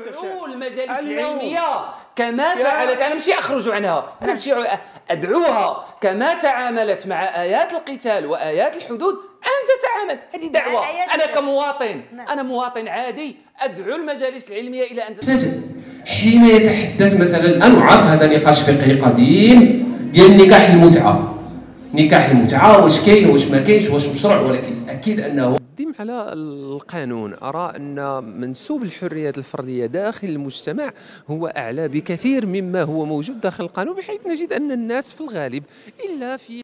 ادعو المجالس. العلمية. كما فعلت أنا ماشي أخرج عنها. أنا ماشي أدعوها. كما تعاملت مع آيات القتال وآيات الحدود ان تتعامل. هذه دعوة. أنا. كمواطن. نعم. أنا مواطن عادي. أدعو المجالس العلمية إلى أن تت- فاجئ حين يتحدث مثلا الان وعارف هذا نقاش فقهي قديم ديال نكاح المتعة. نكاح المتعه واش كاين واش ما كاينش واش مشروع ولكن أكيد أنه التقديم على القانون. أرى أن منسوب الحريات الفردية داخل المجتمع هو أعلى بكثير مما هو موجود داخل القانون بحيث نجد أن الناس في الغالب إلا في